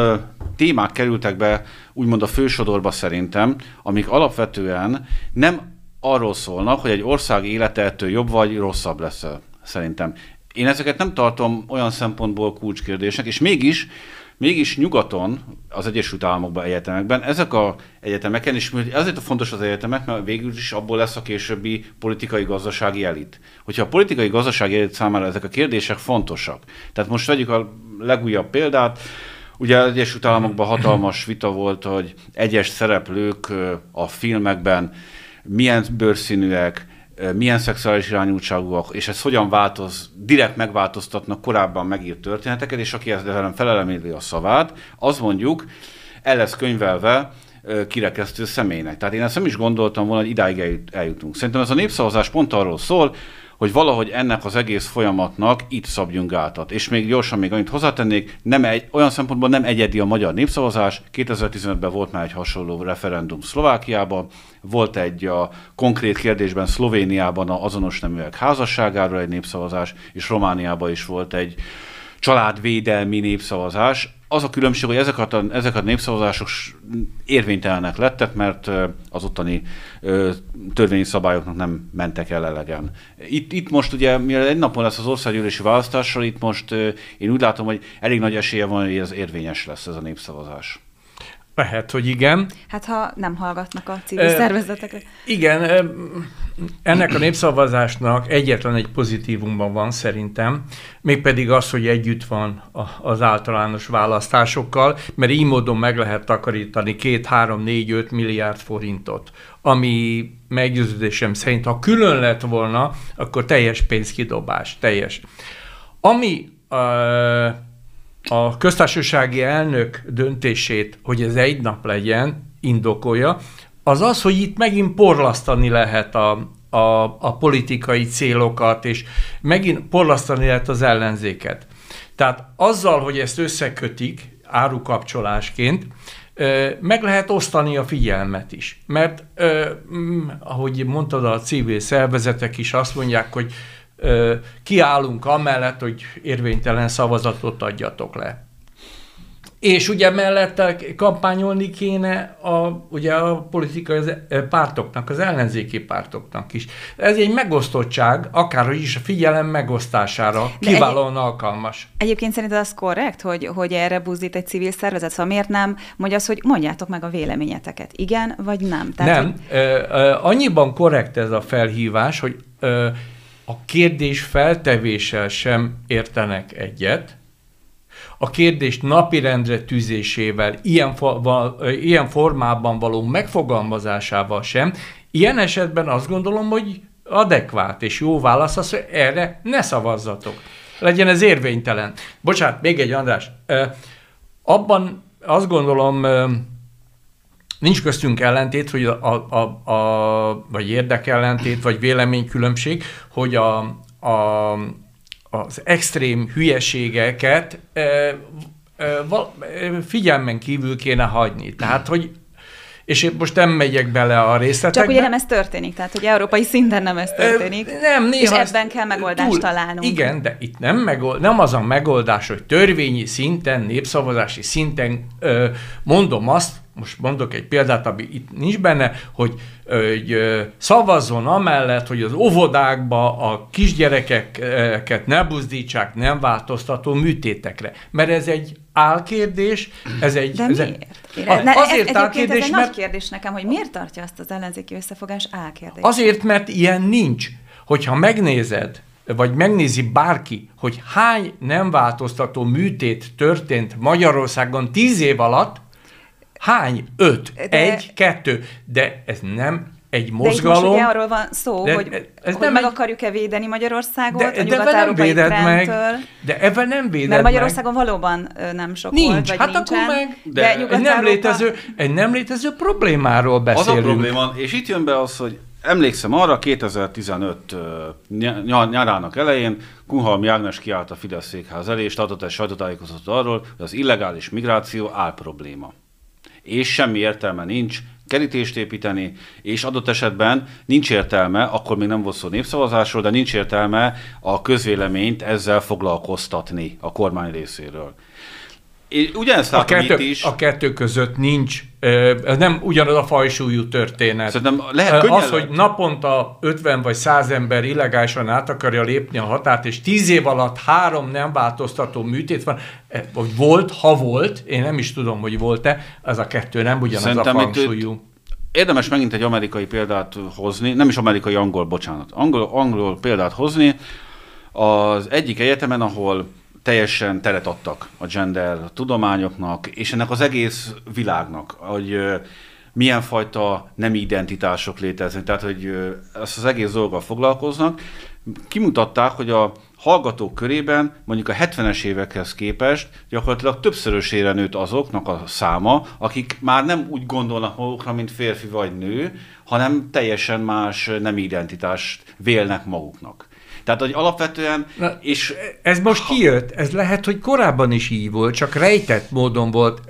témák kerültek be, úgymond a fősodorba szerintem, amik alapvetően nem arról szólnak, hogy egy ország élete jobb vagy rosszabb lesz szerintem. Én ezeket nem tartom olyan szempontból kulcskérdésnek, és mégis, mégis nyugaton, az Egyesült Államokban egyetemekben, ezek a egyetemeken, és azért a fontos az egyetemek, mert végül is abból lesz a későbbi politikai-gazdasági elit. Hogyha a politikai-gazdasági elit számára ezek a kérdések fontosak. Tehát most vegyük a legújabb példát, Ugye az Egyesült Államokban hatalmas vita volt, hogy egyes szereplők a filmekben milyen bőrszínűek, milyen szexuális irányultságúak, és ez hogyan változ, direkt megváltoztatnak korábban megírt történeteket, és aki ezzel felelemeli a szavát, az mondjuk el lesz könyvelve kirekesztő személynek. Tehát én ezt nem is gondoltam volna, hogy idáig eljut- eljutunk. Szerintem ez a népszavazás pont arról szól, hogy valahogy ennek az egész folyamatnak itt szabjunk gátat. És még gyorsan még annyit hozzátennék, nem egy, olyan szempontból nem egyedi a magyar népszavazás. 2015-ben volt már egy hasonló referendum Szlovákiában, volt egy a konkrét kérdésben Szlovéniában a azonos neműek házasságáról egy népszavazás, és Romániában is volt egy családvédelmi népszavazás. Az a különbség, hogy ezek a, ezek a népszavazások érvénytelenek lettek, mert az ottani törvényi szabályoknak nem mentek el elegen. Itt, itt most ugye, mivel egy napon lesz az országgyűlési választással, itt most én úgy látom, hogy elég nagy esélye van, hogy ez érvényes lesz ez a népszavazás. Lehet, hogy igen. Hát ha nem hallgatnak a civil e, szervezetekre. Igen, ennek a népszavazásnak egyetlen egy pozitívumban van szerintem, mégpedig az, hogy együtt van az általános választásokkal, mert így módon meg lehet takarítani 2, 3, 4, 5 milliárd forintot, ami meggyőződésem szerint, ha külön lett volna, akkor teljes pénzkidobás, teljes. Ami a köztársasági elnök döntését, hogy ez egy nap legyen, indokolja, az az, hogy itt megint porlasztani lehet a, a, a politikai célokat, és megint porlasztani lehet az ellenzéket. Tehát azzal, hogy ezt összekötik árukapcsolásként, meg lehet osztani a figyelmet is. Mert, ahogy mondtad, a civil szervezetek is azt mondják, hogy kiállunk amellett, hogy érvénytelen szavazatot adjatok le. És ugye mellette kampányolni kéne a, ugye a politikai pártoknak, az ellenzéki pártoknak is. Ez egy megosztottság, akárhogy is a figyelem megosztására De kiválóan egy, alkalmas. Egyébként szerinted az korrekt, hogy, hogy erre buzdít egy civil szervezet? Szóval miért nem mondja az, hogy mondjátok meg a véleményeteket? Igen vagy nem? Tehát, nem. Hogy... annyiban korrekt ez a felhívás, hogy a kérdés feltevéssel sem értenek egyet, a kérdést napirendre tűzésével, ilyen, ilyen formában való megfogalmazásával sem. Ilyen esetben azt gondolom, hogy adekvát és jó válasz az, hogy erre ne szavazzatok. Legyen ez érvénytelen. Bocsánat, még egy András. Abban azt gondolom, nincs köztünk ellentét, hogy a, a, a, vagy érdekellentét, vagy véleménykülönbség, hogy a, a, az extrém hülyeségeket e, e, figyelmen kívül kéne hagyni. Tehát, hogy és én most nem megyek bele a részletekbe. Csak ugye nem ez történik, tehát hogy európai szinten nem ez történik. Nem, néha és ebben kell megoldást túl, találnunk. Igen, de itt nem, megold, nem az a megoldás, hogy törvényi szinten, népszavazási szinten ö, mondom azt, most mondok egy példát, ami itt nincs benne, hogy, hogy szavazzon amellett, hogy az óvodákba a kisgyerekeket ne buzdítsák nem változtató műtétekre. Mert ez egy álkérdés, ez egy... De ez miért? Egy, ne, azért álkérdés, ez egy mert... nagy kérdés nekem, hogy miért tartja azt az ellenzéki összefogás álkérdés? Azért, mert ilyen nincs. Hogyha megnézed, vagy megnézi bárki, hogy hány nem változtató műtét történt Magyarországon tíz év alatt, Hány? Öt? De... Egy? Kettő? De ez nem egy mozgalom. De most ugye arról van szó, de hogy, ez hogy nem meg egy... akarjuk-e védeni Magyarországot de, a nyugat-európai meg, De ebben nem véded Mert Magyarországon meg. valóban nem sok Nincs, volt, vagy hát nincsen, akkor meg de, de egy, nem létező, egy nem létező problémáról beszélünk. Az a probléma, és itt jön be az, hogy Emlékszem arra, 2015 nyarának elején Kunhalmi Ágnes kiállt a Fidesz székház elé, és tartott egy sajtótájékoztatót arról, hogy az illegális migráció áll probléma és semmi értelme nincs kerítést építeni, és adott esetben nincs értelme, akkor még nem volt szó népszavazásról, de nincs értelme a közvéleményt ezzel foglalkoztatni a kormány részéről. Én ugyanezt a kettő, is. A kettő között nincs, ez nem ugyanaz a fajsúlyú történet. Szerintem lehet könnyen Az, hogy naponta 50 vagy 100 ember illegálisan át akarja lépni a határt, és 10 év alatt három nem változtató műtét van, vagy volt, ha volt, én nem is tudom, hogy volt-e, ez a kettő nem ugyanaz Szerintem a fajsúlyú. Érdemes megint egy amerikai példát hozni, nem is amerikai, angol, bocsánat, angol, angol példát hozni, az egyik egyetemen, ahol teljesen teret adtak a gender tudományoknak, és ennek az egész világnak, hogy milyen fajta nem identitások léteznek, tehát hogy ezt az egész dolggal foglalkoznak. Kimutatták, hogy a hallgatók körében mondjuk a 70-es évekhez képest gyakorlatilag többszörösére nőtt azoknak a száma, akik már nem úgy gondolnak magukra, mint férfi vagy nő, hanem teljesen más nem identitást vélnek maguknak. Tehát, hogy alapvetően... Na, és ez most kijött, ez lehet, hogy korábban is így volt, csak rejtett módon volt,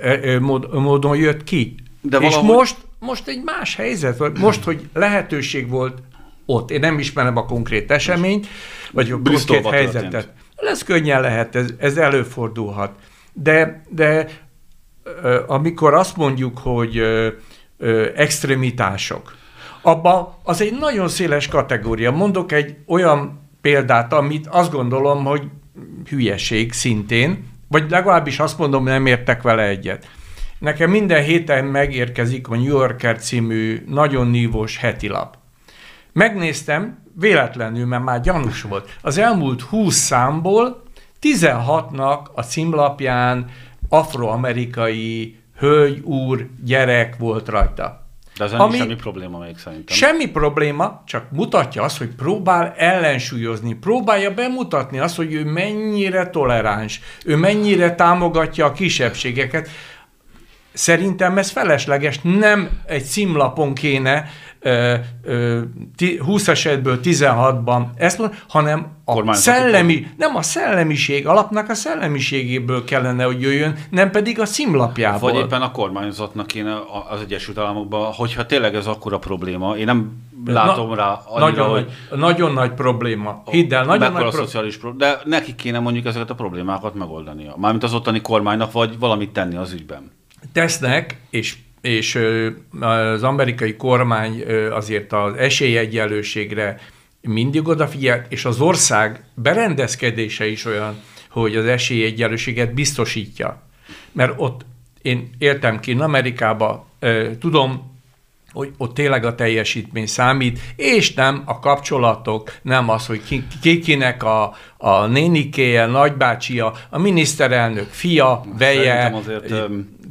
mód, módon jött ki. De és valahogy... most, most egy más helyzet volt. Most, hogy lehetőség volt ott, én nem ismerem a konkrét eseményt, vagy a konkrét helyzetet. Történt. Ez könnyen lehet, ez, ez előfordulhat. De, de amikor azt mondjuk, hogy extremitások, abba az egy nagyon széles kategória. Mondok egy olyan példát, amit azt gondolom, hogy hülyeség szintén, vagy legalábbis azt mondom, nem értek vele egyet. nekem minden héten megérkezik a New Yorker című nagyon nívós heti lap. Megnéztem, véletlenül, mert már gyanús volt. Az elmúlt 20 számból 16-nak a címlapján afroamerikai hölgy, úr, gyerek volt rajta. De ezen ami, semmi probléma még szerintem. Semmi probléma, csak mutatja azt, hogy próbál ellensúlyozni, próbálja bemutatni azt, hogy ő mennyire toleráns, ő mennyire támogatja a kisebbségeket. Szerintem ez felesleges, nem egy címlapon kéne 20 esetből 16-ban ezt mond, hanem a szellemi, nem a szellemiség, alapnak a szellemiségéből kellene, hogy jöjjön, nem pedig a címlapjából. Vagy éppen a kormányzatnak kéne az Egyesült Államokban, hogyha tényleg ez akkora probléma, én nem látom Na, rá annyira, nagyon, hogy... Nagy, nagyon nagy probléma. Hidd el, nagyon nagy pro... szociális probléma. De neki kéne mondjuk ezeket a problémákat megoldania. Mármint az ottani kormánynak, vagy valamit tenni az ügyben. Tesznek, és és az amerikai kormány azért az esélyegyenlőségre mindig odafigyelt, és az ország berendezkedése is olyan, hogy az esélyegyenlőséget biztosítja. Mert ott én éltem ki Amerikába, tudom, hogy ott tényleg a teljesítmény számít, és nem a kapcsolatok, nem az, hogy ki, ki kinek a, a nénikéje, nagybácsia, a miniszterelnök fia, veje. azért,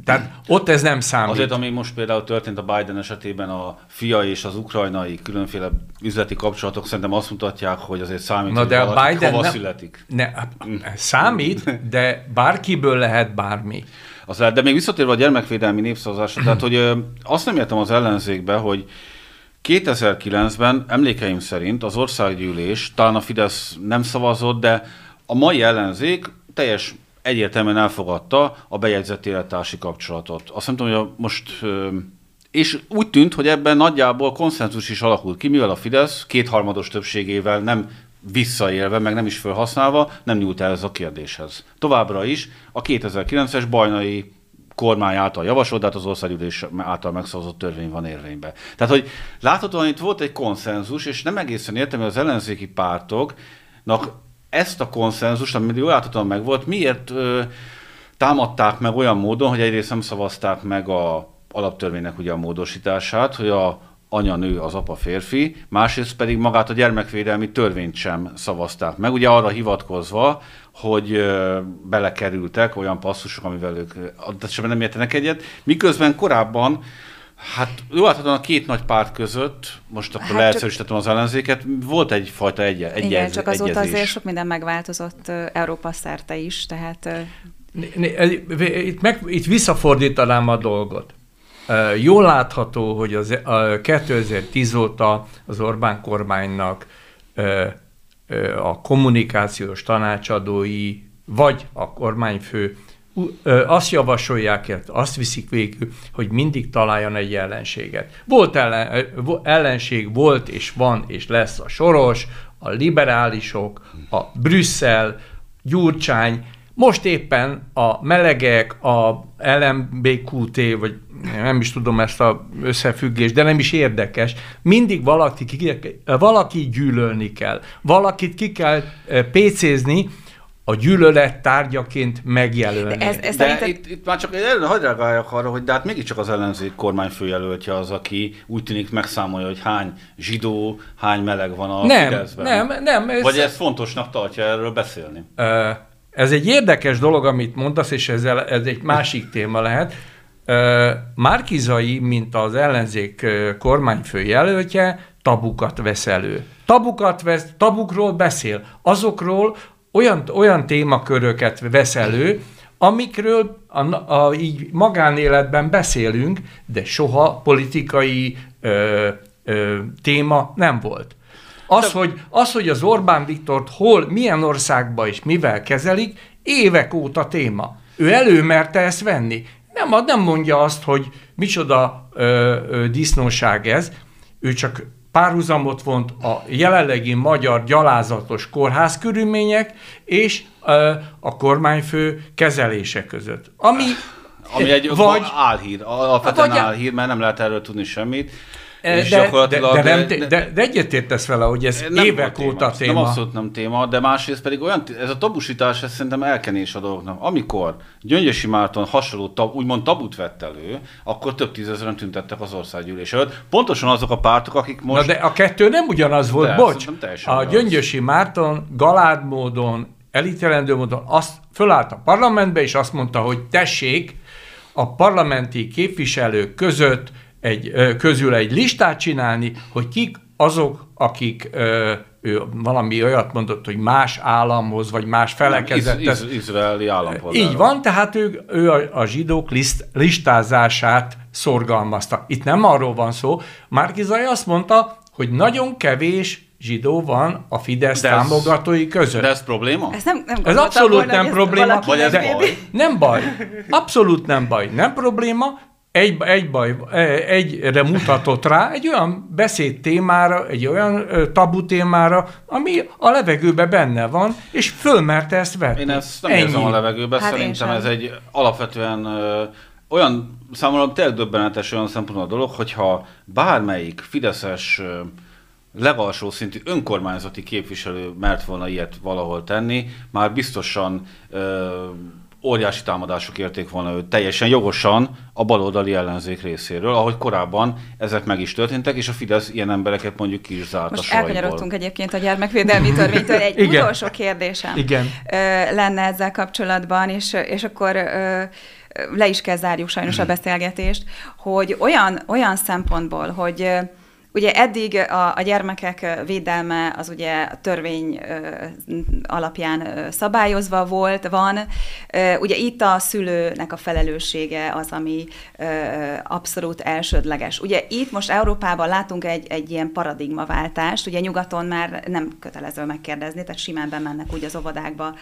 tehát ott ez nem számít. Azért, ami most például történt a Biden esetében, a fia és az ukrajnai különféle üzleti kapcsolatok szerintem azt mutatják, hogy azért számít, Na, de hogy a Biden hova nem, születik. Ne, számít, de bárkiből lehet bármi. Az lehet, de még visszatérve a gyermekvédelmi népszavazásra, tehát hogy azt nem értem az ellenzékbe, hogy 2009-ben emlékeim szerint az országgyűlés, talán a Fidesz nem szavazott, de a mai ellenzék teljes egyértelműen elfogadta a bejegyzett élettársi kapcsolatot. Azt nem hogy most... És úgy tűnt, hogy ebben nagyjából konszenzus is alakult ki, mivel a Fidesz kétharmados többségével nem visszaélve, meg nem is felhasználva, nem nyúlt el ez a kérdéshez. Továbbra is a 2009-es bajnai kormány által javasolt, de hát az országgyűlés által megszavazott törvény van érvényben. Tehát, hogy láthatóan itt volt egy konszenzus, és nem egészen értem, hogy az ellenzéki pártoknak ezt a konszenzust, ami jól láthatóan meg volt, miért ö, támadták meg olyan módon, hogy egyrészt nem szavazták meg a alaptörvénynek ugye a módosítását, hogy a anya nő, az apa férfi, másrészt pedig magát a gyermekvédelmi törvényt sem szavazták meg, ugye arra hivatkozva, hogy belekerültek olyan passzusok, amivel ők adott nem értenek egyet, miközben korábban Hát jó, hát a két nagy párt között, most akkor hát leegyszerűsítettem az ellenzéket, volt egyfajta egy, egy Igen, csak azóta egyezés. azért sok minden megváltozott Európa szerte is, tehát... Itt, meg, itt visszafordítanám a dolgot. Jól látható, hogy az, a 2010 óta az Orbán kormánynak a kommunikációs tanácsadói, vagy a kormányfő azt javasolják, azt viszik végül, hogy mindig találjon egy ellenséget. Volt ellen, ellenség, volt és van és lesz a Soros, a liberálisok, a Brüsszel, Gyurcsány, most éppen a melegek, a LMBQT, vagy nem is tudom ezt a összefüggést, de nem is érdekes, mindig valaki, valaki gyűlölni kell, valakit ki kell pécézni, a gyűlölet tárgyaként megjelölni. De, ez, ez de szerinted... itt, itt, már csak hadd reagáljak arra, hogy de hát mégiscsak az ellenzék kormány főjelöltje az, aki úgy tűnik megszámolja, hogy hány zsidó, hány meleg van a nem, Fideszben. Nem, nem. Ez... Vagy ez fontosnak tartja erről beszélni? Ez egy érdekes dolog, amit mondasz, és ez, ez egy másik téma lehet. Márkizai, mint az ellenzék kormányfő jelöltje, tabukat vesz elő. Tabukat vesz, tabukról beszél. Azokról, olyan, olyan témaköröket vesz elő, amikről a, a, így magánéletben beszélünk, de soha politikai ö, ö, téma nem volt. Az, de... hogy, az, hogy az Orbán Viktort hol, milyen országban és mivel kezelik, évek óta téma. Ő előmerte ezt venni. Nem, nem mondja azt, hogy micsoda ö, ö, disznóság ez, ő csak párhuzamot vont a jelenlegi magyar gyalázatos kórház körülmények és a kormányfő kezelése között. Ami, Ami egy vagy, álhír, alapvetően vagy, álhír, mert nem lehet erről tudni semmit. És de, gyakorlatilag... De, de, nem, de, de, de egyetértesz vele, hogy ez nem évek téma, óta téma. Nem abszolút nem téma, de másrészt pedig olyan, ez a tabusítás, ez szerintem elkenés a dolgoknak. Amikor Gyöngyösi Márton hasonló, tab, úgymond tabut vett elő, akkor több tízezeren tüntettek az országgyűlés előtt. Pontosan azok a pártok, akik most... Na de a kettő nem ugyanaz volt, De, bocs. A ugyanaz. Gyöngyösi Márton galád módon, elítélendő módon azt fölállt a parlamentbe, és azt mondta, hogy tessék a parlamenti képviselők között egy, közül egy listát csinálni, hogy kik azok, akik ő valami olyat mondott, hogy más államhoz, vagy más iz, felekezethez. iz, izraeli állampolgár. Így van, tehát ő, ő a, a zsidók liszt, listázását szorgalmazta. Itt nem arról van szó. Márkizai azt mondta, hogy nagyon kevés zsidó van a Fidesz De ez- támogatói között. De ez probléma? Ez, nem, nem Ez abszolút volna, nem probléma. Vagy ez baj? Nem baj. Abszolút nem baj. Nem probléma. Egy, egy baj, egyre mutatott rá egy olyan beszéd témára, egy olyan tabu témára, ami a levegőben benne van, és fölmerte ezt vetni. Én ezt nem Ennyi. érzem a levegőben, Hát szerintem ez egy alapvetően ö, olyan, számomra tényleg döbbenetes olyan szempontból a dolog, hogyha bármelyik fideszes ö, legalsó szintű önkormányzati képviselő mert volna ilyet valahol tenni, már biztosan ö, óriási támadások érték volna őt teljesen jogosan a baloldali ellenzék részéről, ahogy korábban ezek meg is történtek, és a Fidesz ilyen embereket mondjuk ki is zárt a Most soraiból. elkanyarodtunk egyébként a gyermekvédelmi törvénytől. Egy <laughs> Igen. utolsó kérdésem Igen. lenne ezzel kapcsolatban, és, és akkor le is kell zárjuk sajnos a beszélgetést, hogy olyan, olyan szempontból, hogy Ugye eddig a, a gyermekek védelme az ugye a törvény alapján szabályozva volt, van. Ugye itt a szülőnek a felelőssége az, ami abszolút elsődleges. Ugye itt most Európában látunk egy, egy ilyen paradigmaváltást, ugye nyugaton már nem kötelező megkérdezni, tehát simán bemennek úgy az óvodákba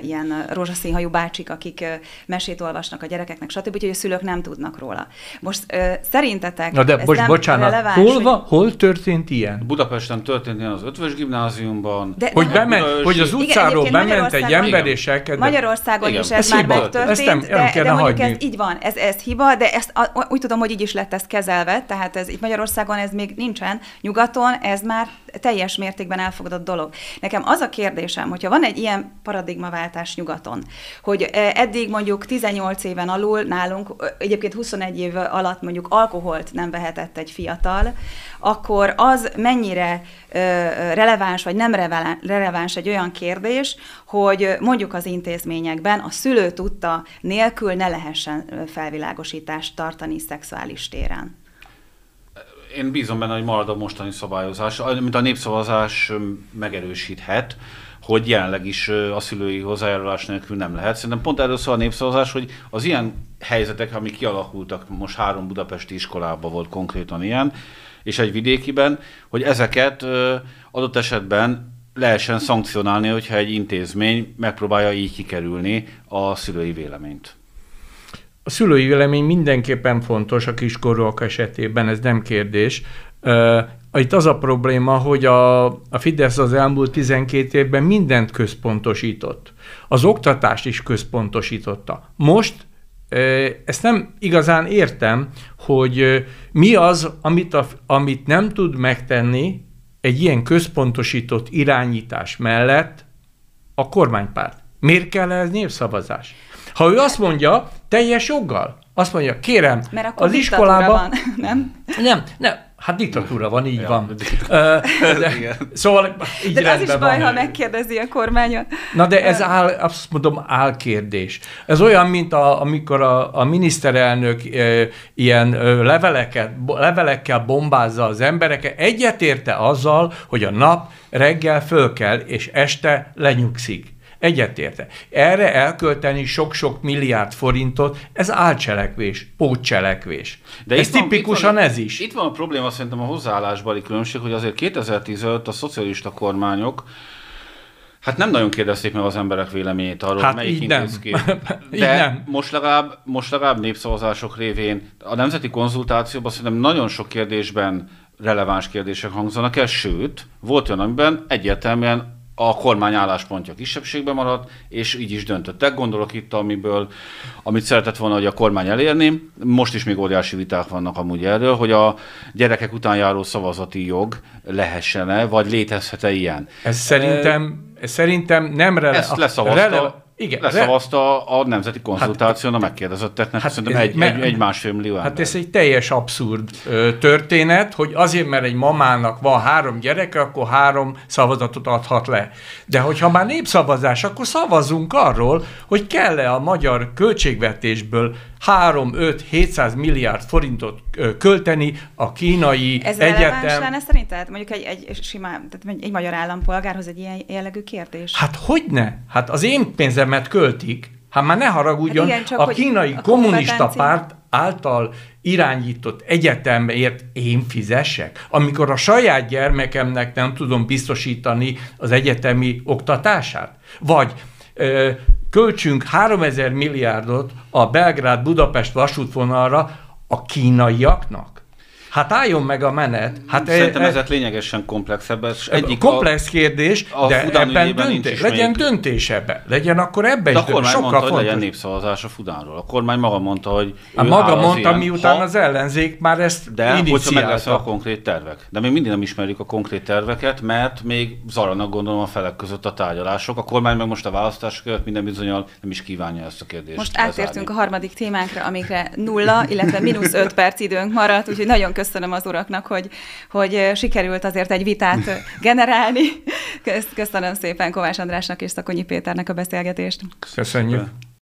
ilyen rózsaszínhajú bácsik, akik mesét olvasnak a gyerekeknek, stb. Úgyhogy a szülők nem tudnak róla. Most szerintetek Na de nem bocsánat, releváns, hol, hogy- van, hol történt ilyen? Budapesten történt ilyen az ötvös gimnáziumban, De- Hogy, de- bement, Budaörsi- hogy az Igen, utcáról egyébként bement egy Magyarországon- ember, Igen. és elkezdett... Magyarországon Igen. is ez, Ez már hiba. megtörtént, Ezt nem- nem de, de mondjuk hagyni. ez így van, ez, ez hiba, de ezt a, úgy tudom, hogy így is lett ez kezelve, tehát ez itt Magyarországon ez még nincsen, nyugaton ez már teljes mértékben elfogadott dolog. Nekem az a kérdésem, hogyha van egy ilyen paradigmaváltás nyugaton, hogy eh, eddig mondjuk 18 éven alul nálunk, egyébként 21 év alatt mondjuk alkoholt nem vehetett egy fiatal, akkor az mennyire ö, releváns vagy nem releváns egy olyan kérdés, hogy mondjuk az intézményekben a szülő tudta nélkül ne lehessen felvilágosítást tartani szexuális téren. Én bízom benne, hogy marad a mostani szabályozás, mint a népszavazás megerősíthet, hogy jelenleg is a szülői hozzájárulás nélkül nem lehet. Szerintem pont erről szól a népszavazás, hogy az ilyen helyzetek, amik kialakultak, most három budapesti iskolában volt konkrétan ilyen, és egy vidékiben, hogy ezeket adott esetben lehessen szankcionálni, hogyha egy intézmény megpróbálja így kikerülni a szülői véleményt. A szülői vélemény mindenképpen fontos a kiskorúak esetében, ez nem kérdés. Itt az a probléma, hogy a, a Fidesz az elmúlt 12 évben mindent központosított. Az oktatást is központosította. Most ezt nem igazán értem, hogy mi az, amit, a, amit nem tud megtenni egy ilyen központosított irányítás mellett a kormánypárt. Miért kell ez népszavazás? Ha ő azt mondja, teljes joggal, azt mondja, kérem, Mert akkor az iskolában... van, <laughs> nem? Nem, nem, hát diktatúra van, így Ja, van. de, <laughs> Igen. szóval így De az is baj, van. ha megkérdezi a kormánya. Na de ez áll, azt mondom, álkérdés. Ez olyan, mint a, amikor a, a miniszterelnök e, ilyen e, leveleket, levelekkel bombázza az embereket. Egyetérte azzal, hogy a nap reggel föl kell, és este lenyugszik. Egyetérte. Erre elkölteni sok-sok milliárd forintot, ez álcselekvés, pótcselekvés. De ez itt van- tipikusan van, ez is. Itt van a probléma szerintem a hozzáállásbeli különbség, hogy azért 2015 a szocialista kormányok Hát nem nagyon kérdezték meg az emberek véleményét arról, Hát melyik így nem. <laughs> Így De nem. Most, legalább, most legalább népszavazások révén a nemzeti konzultációban szerintem nagyon sok kérdésben releváns kérdések hangzanak el, sőt, volt olyan, amiben egyértelműen a kormány álláspontja kisebbségben maradt, és így is döntöttek. Gondolok itt, amiből, amit szeretett volna, hogy a kormány elérni. Most is még óriási viták vannak amúgy erről, hogy a gyerekek után járó szavazati jog lehessen-e, vagy létezhet-e ilyen. Ez szerintem, ez szerintem nem rele... Ezt leszavazta, rele... Igen, leszavazta a nemzeti konzultáción hát, a megkérdezetteknek, hát szerintem egy, egy, egy másfél millió ember. Hát ez egy teljes abszurd ö, történet, hogy azért, mert egy mamának van három gyereke, akkor három szavazatot adhat le. De hogyha már népszavazás, akkor szavazunk arról, hogy kell-e a magyar költségvetésből 3-5-700 milliárd forintot költeni a kínai Ez egyetem. Ez lenne szerinted? Mondjuk egy, egy, simá, tehát egy magyar állampolgárhoz egy ilyen jellegű kérdés? Hát hogy ne? Hát az én pénzemet költik, Hát már ne haragudjon, hát igen, a kínai a kommunista párt által irányított egyetemért én fizessek? Amikor a saját gyermekemnek nem tudom biztosítani az egyetemi oktatását? Vagy költsünk 3000 milliárdot a Belgrád-Budapest vasútvonalra a kínaiaknak? Hát álljon meg a menet. Hát Szerintem e, ez lényegesen komplexebb. Ez egyik komplex a, kérdés, a de ebben döntés, legyen még... döntés ebbe. Legyen akkor ebbe is. De a kormány sokkal mondta, fontos. hogy legyen népszavazás a Fudánról. A kormány maga mondta, hogy a hát maga mondta, ilyen, miután ha, az ellenzék már ezt De hogyha meg lesz a konkrét tervek. De még mindig nem ismerjük a konkrét terveket, mert még zaranak gondolom a felek között a tárgyalások. A kormány meg most a választás között minden bizonyal nem is kívánja ezt a kérdést. Most átértünk a harmadik témánkra, amikre nulla, illetve mínusz öt perc időnk maradt, úgyhogy nagyon köszönöm az uraknak, hogy, hogy sikerült azért egy vitát <laughs> generálni. Köszönöm szépen Kovács Andrásnak és Szakonyi Péternek a beszélgetést. Köszönjük.